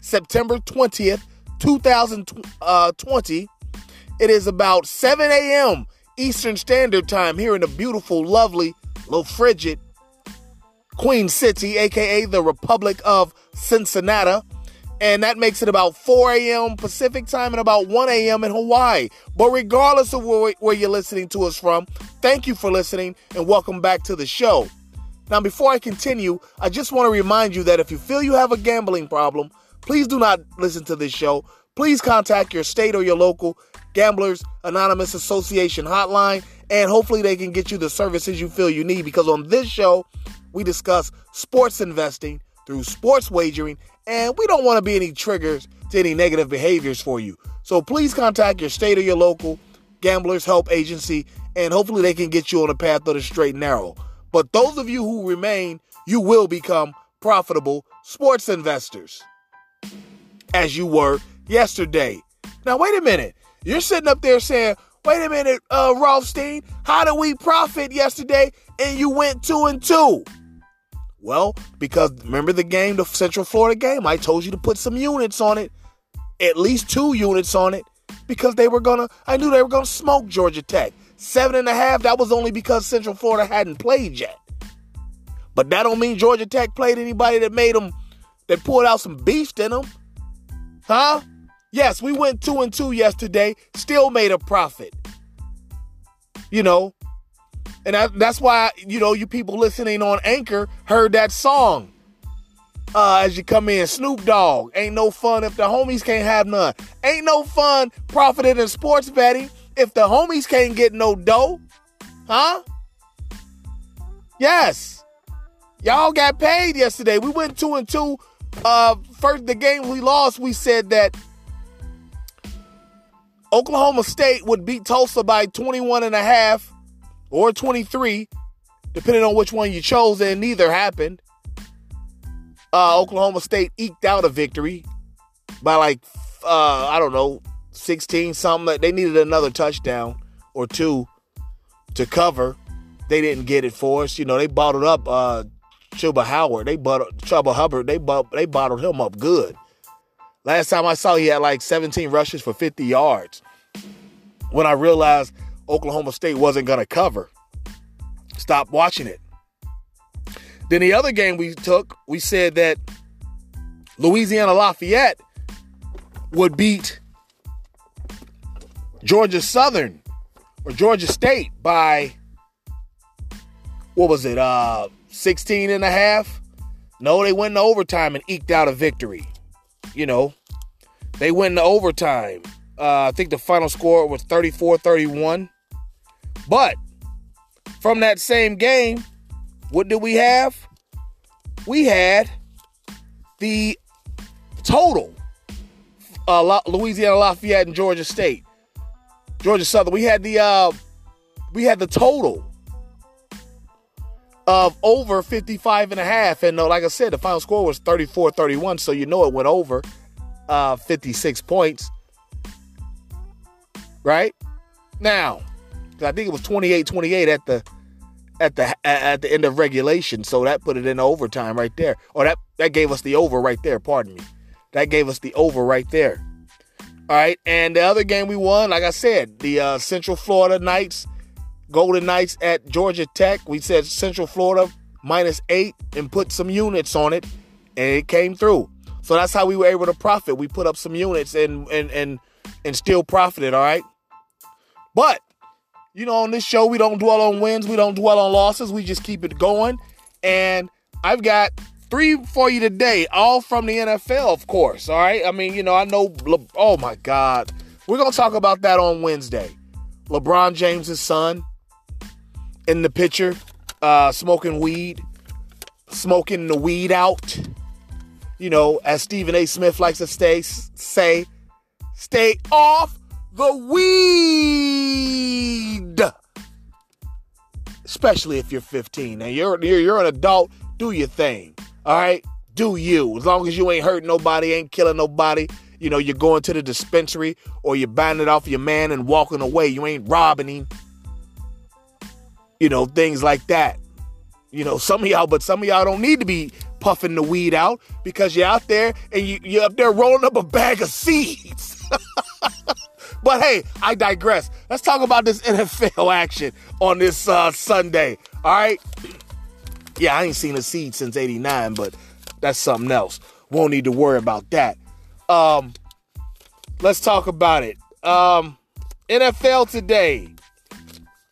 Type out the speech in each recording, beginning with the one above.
September 20th, 2020. Uh, it is about 7 a.m. Eastern Standard Time here in the beautiful, lovely, little frigid Queen City, aka the Republic of Cincinnati. And that makes it about 4 a.m. Pacific time and about 1 a.m. in Hawaii. But regardless of where, where you're listening to us from, thank you for listening and welcome back to the show. Now, before I continue, I just want to remind you that if you feel you have a gambling problem, please do not listen to this show. Please contact your state or your local Gamblers Anonymous Association hotline, and hopefully they can get you the services you feel you need. Because on this show, we discuss sports investing through sports wagering, and we don't want to be any triggers to any negative behaviors for you. So please contact your state or your local Gamblers Help Agency, and hopefully they can get you on the path of the straight and narrow. But those of you who remain, you will become profitable sports investors as you were yesterday. Now, wait a minute. You're sitting up there saying, wait a minute, uh, Rothstein, how did we profit yesterday and you went two and two? Well, because remember the game, the Central Florida game? I told you to put some units on it, at least two units on it, because they were gonna, I knew they were gonna smoke Georgia Tech. Seven and a half, that was only because Central Florida hadn't played yet. But that don't mean Georgia Tech played anybody that made them, that pulled out some beast in them. Huh? Yes, we went two and two yesterday, still made a profit. You know, and that, that's why, you know, you people listening on Anchor heard that song. Uh, as you come in, Snoop Dogg. Ain't no fun if the homies can't have none. Ain't no fun profiting in sports betting if the homies can't get no dough. Huh? Yes. Y'all got paid yesterday. We went two and two. Uh, first the game we lost, we said that Oklahoma State would beat Tulsa by 21 and a half or 23, depending on which one you chose, and neither happened. Uh, Oklahoma State eked out a victory by like uh, I don't know 16 something. They needed another touchdown or two to cover. They didn't get it for us. You know, they bottled up uh, Chuba Howard. They bought Chuba Hubbard. They bought, they bottled him up good. Last time I saw, he had like 17 rushes for 50 yards. When I realized Oklahoma State wasn't going to cover, stopped watching it. Then the other game we took, we said that Louisiana Lafayette would beat Georgia Southern or Georgia State by what was it, uh 16 and a half? No, they went into overtime and eked out a victory. You know, they went into overtime. Uh, I think the final score was 34 31. But from that same game, what did we have? We had the total uh, Louisiana Lafayette and Georgia State. Georgia Southern. We had the uh, we had the total of over 55 and a half. And uh, like I said, the final score was 34 31. So you know it went over uh, 56 points. Right? Now, I think it was 28 28 at the at the at the end of regulation. So that put it in overtime right there. Or that that gave us the over right there, pardon me. That gave us the over right there. All right, and the other game we won, like I said, the uh, Central Florida Knights, Golden Knights at Georgia Tech. We said Central Florida minus eight and put some units on it, and it came through. So that's how we were able to profit. We put up some units and and and and still profited. All right, but you know, on this show we don't dwell on wins, we don't dwell on losses. We just keep it going, and I've got three for you today, all from the NFL, of course. All right. I mean, you know, I know. Oh my God, we're gonna talk about that on Wednesday. LeBron James's son in the picture, uh, smoking weed, smoking the weed out. you know, as Stephen A. Smith likes to stay say, stay off the weed. Especially if you're 15. Now you're you're, you're an adult, do your thing. All right? Do you. As long as you ain't hurting nobody, ain't killing nobody, you know, you're going to the dispensary or you're buying it off your man and walking away. You ain't robbing him. You know, things like that. You know, some of y'all, but some of y'all don't need to be puffing the weed out because you're out there and you, you're up there rolling up a bag of seeds. but hey, I digress. Let's talk about this NFL action on this uh, Sunday. All right. Yeah, I ain't seen a seed since 89, but that's something else. Won't need to worry about that. Um, let's talk about it. Um, NFL today.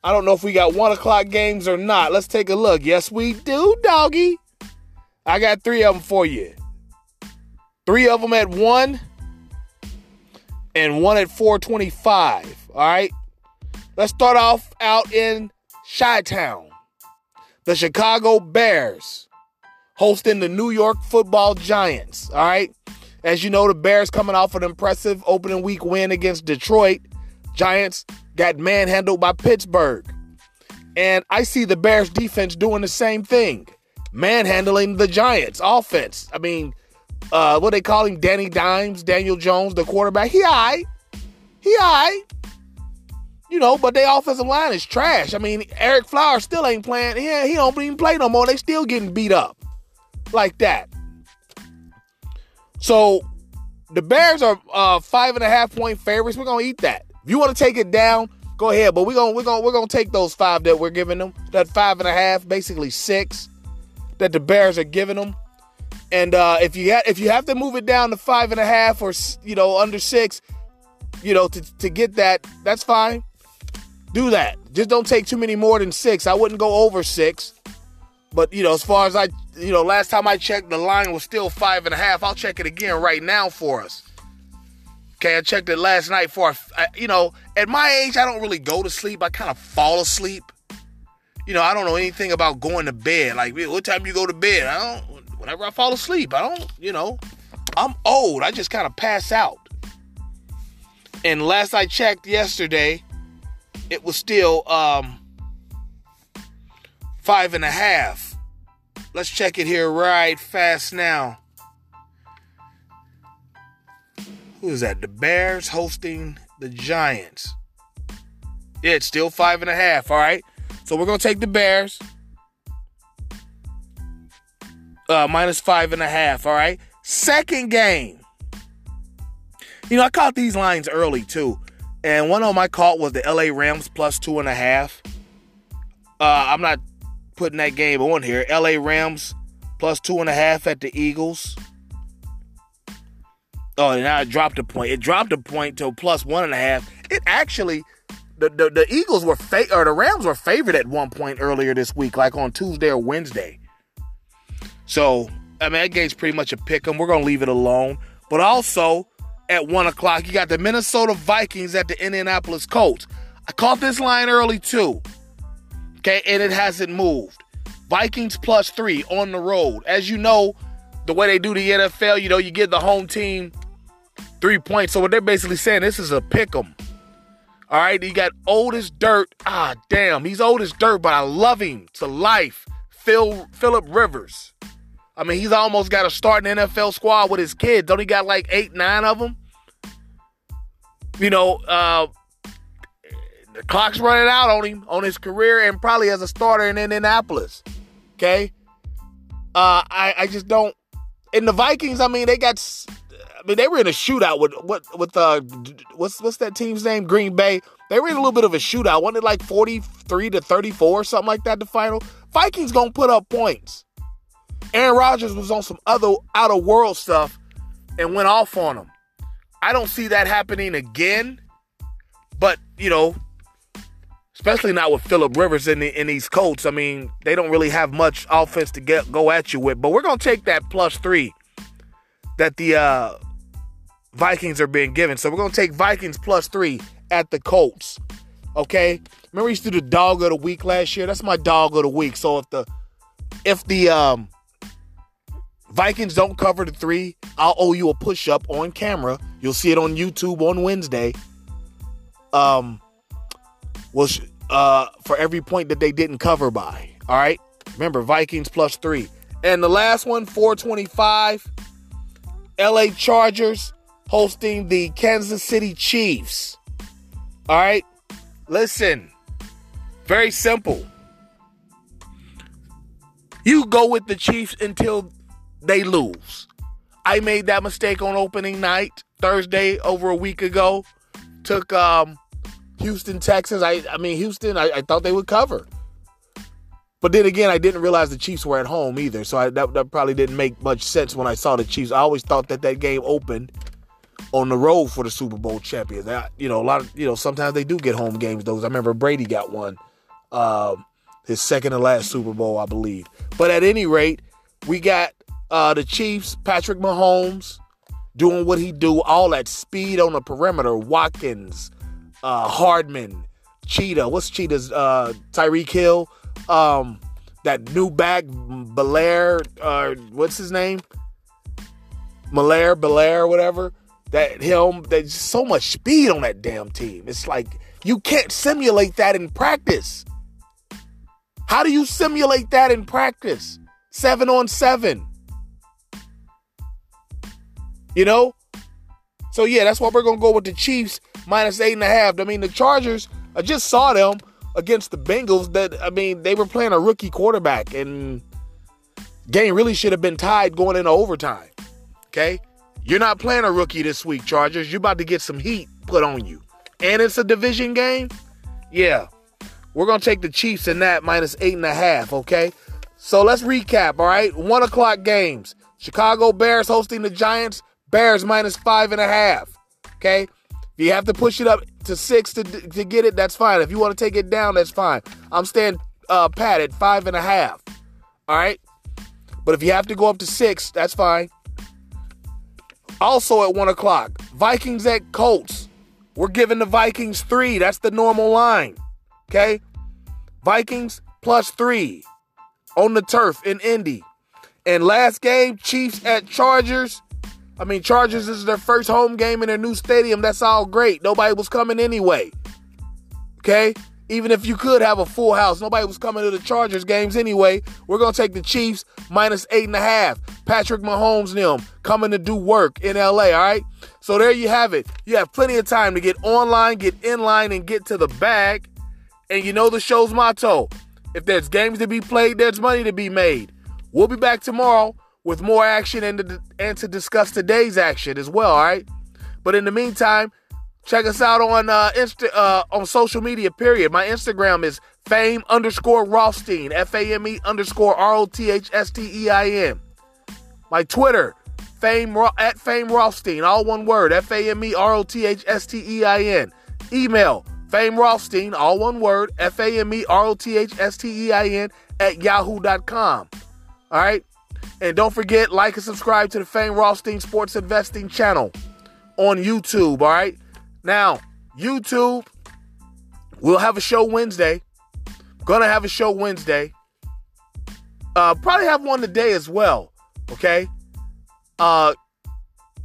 I don't know if we got one o'clock games or not. Let's take a look. Yes, we do, doggy. I got three of them for you. Three of them at one, and one at 425. All right. Let's start off out in Chi Town. The Chicago Bears hosting the New York Football Giants. All right. As you know, the Bears coming off an impressive opening week win against Detroit. Giants got manhandled by Pittsburgh. And I see the Bears defense doing the same thing, manhandling the Giants offense. I mean, uh, what they call him, Danny Dimes, Daniel Jones, the quarterback. He I, He I, You know, but their offensive line is trash. I mean, Ereck Flowers still ain't playing. He, he don't even play no more. They still getting beat up like that. So the Bears are uh, five and a half point favorites. We're gonna eat that. If you want to take it down, go ahead. But we're gonna we're gonna we're gonna take those five that we're giving them. That five and a half, basically six, that the Bears are giving them. And uh, if you if you have to move it down to five and a half or you know under six, you know to to get that, that's fine. Do that. Just don't take too many more than six. I wouldn't go over six. But you know, as far as I, you know, last time I checked, the line was still five and a half. I'll check it again right now for us. Okay, I checked it last night for, you know, at my age, I don't really go to sleep. I kind of fall asleep. You know, I don't know anything about going to bed. Like, what time you go to bed? I don't. Whenever I fall asleep, I don't. You know, I'm old. I just kind of pass out. And last I checked yesterday, it was still um five and a half. Let's check it here right fast now. Who is that? The Bears hosting the Giants. Yeah, it's still five and a half. All right. So we're to take the Bears. Uh, minus five and a half. All right. Second game. You know, I caught these lines early too. And one of them I caught was the LA Rams plus two and a half. Uh, I'm not putting that game on here. LA Rams plus two and a half at the Eagles. Oh, and now it dropped a point. It dropped a point to plus one and a half. It actually, the, the, the Eagles were fa- or the Rams were favored at one point earlier this week, like on Tuesday or Wednesday. So I mean, that game's pretty much a pick 'em. We're gonna leave it alone. But also at one o'clock, you got the Minnesota Vikings at the Indianapolis Colts. I caught this line early too. Okay, and it hasn't moved. Vikings plus three on the road. As you know, the way they do the NFL, you know, you give the home team three points. So what they're basically saying, this is a pick 'em. All right, you got old as dirt. Ah, damn, he's old as dirt, but I love him to life. Phil Philip Rivers. I mean, he's almost got a starting NFL squad with his kids. Don't he got like eight, nine of them? You know, uh, the clock's running out on him, on his career, and probably as a starter in Indianapolis. Okay. Uh, I, I just don't. In the Vikings, I mean, they got. Mean, they were in a shootout with what with uh, what's what's that team's name? Green Bay. They were in a little bit of a shootout. Wasn't it like forty three to thirty four, something like that? The final. Vikings gonna put up points. Aaron Rodgers was on some other out of world stuff and went off on them. I don't see that happening again. But you know, especially not with Philip Rivers in, the, in these Colts. I mean, they don't really have much offense to get go at you with. But we're gonna take that plus three that the uh, Vikings are being given. So we're gonna take Vikings plus three at the Colts. Okay. Remember we used to do the dog of the week last year? That's my dog of the week. So if the if the um, Vikings don't cover the three. I'll owe you a push up on camera. You'll see it on YouTube on Wednesday. Um, was uh for every point that they didn't cover by. All right. Remember Vikings plus three. And the last one, 425. LA Chargers hosting the Kansas City Chiefs. All right. Listen. Very simple. You go with the Chiefs until they lose. I made that mistake on opening night, Thursday, over a week ago. Took um, Houston, Texas. I, I mean, Houston, I, I, thought they would cover. But then again, I didn't realize the Chiefs were at home either. So I, that, that probably didn't make much sense when I saw the Chiefs. I always thought that that game opened on the road for the Super Bowl champions. That, you know, a lot of, you know, sometimes they do get home games, those. I remember Brady got one, um, his second and last Super Bowl, I believe. But at any rate, we got uh, the Chiefs, Patrick Mahomes, doing what he do, all that speed on the perimeter. Watkins, uh, Hardman, Cheetah. What's Cheetah's? Uh, Tyreek Hill. Um, that new back, Belair. Uh, what's his name? Malaire, Belair, whatever. That him. There's so much speed on that damn team. It's like you can't simulate that in practice. How do you simulate that in practice? Seven on seven. You know? So yeah, that's why we're gonna go with the Chiefs minus eight and a half. I mean, the Chargers, I just saw them against the Bengals that I mean, they were playing a rookie quarterback and game really should have been tied going into overtime. Okay? You're not playing a rookie this week, Chargers. You're about to get some heat put on you. And it's a division game. Yeah. We're gonna take the Chiefs in that minus eight and a half, okay? So let's recap, all right? One o'clock games. Chicago Bears hosting the Giants. Bears minus five and a half. Okay. If you have to push it up to six to, to get it, that's fine. If you want to take it down, that's fine. I'm staying uh, pat at five and a half. All right. But if you have to go up to six, that's fine. Also at one o'clock, Vikings at Colts. We're giving the Vikings three. That's the normal line. Okay. Vikings plus three on the turf in Indy. And last game, Chiefs at Chargers. I mean, Chargers is their first home game in their new stadium. That's all great. Nobody was coming anyway. Okay? Even if you could have a full house, nobody was coming to the Chargers games anyway. We're gonna take the Chiefs minus eight and a half. Patrick Mahomes them coming to do work in LA, all right? So there you have it. You have plenty of time to get online, get in line, and get to the bag. And you know the show's motto. If there's games to be played, there's money to be made. We'll be back tomorrow with more action and to, and to discuss today's action as well. All right. But in the meantime, check us out on uh, Insta uh, on social media. Period. My Instagram is fame underscore Rothstein. F A M E underscore R O T H S T E I N. My Twitter fame at fame Rothstein. All one word. F A M E R O T H S T E I N. Email fame Rothstein. All one word. F A M E R O T H S T E I N at yahoo.com. All right. And don't forget, like and subscribe to the Fame Rothstein Sports Investing channel on YouTube. All right. Now, YouTube, we'll have a show Wednesday. Gonna have a show Wednesday. Uh, probably have one today as well. Okay. Uh,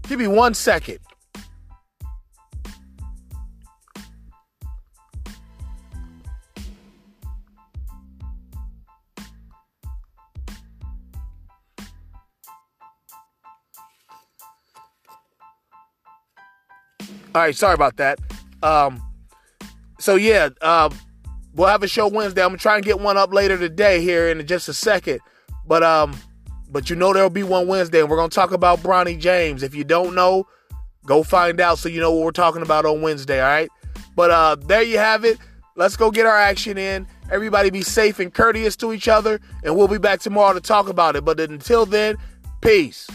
give me one second. All right, sorry about that. Um, so yeah, uh, we'll have a show Wednesday. I'm gonna try and get one up later today here in just a second. But um, but you know there'll be one Wednesday, and we're gonna talk about Bronny James. If you don't know, go find out so you know what we're talking about on Wednesday. All right. But uh, there you have it. Let's go get our action in. Everybody be safe and courteous to each other, and we'll be back tomorrow to talk about it. But until then, peace.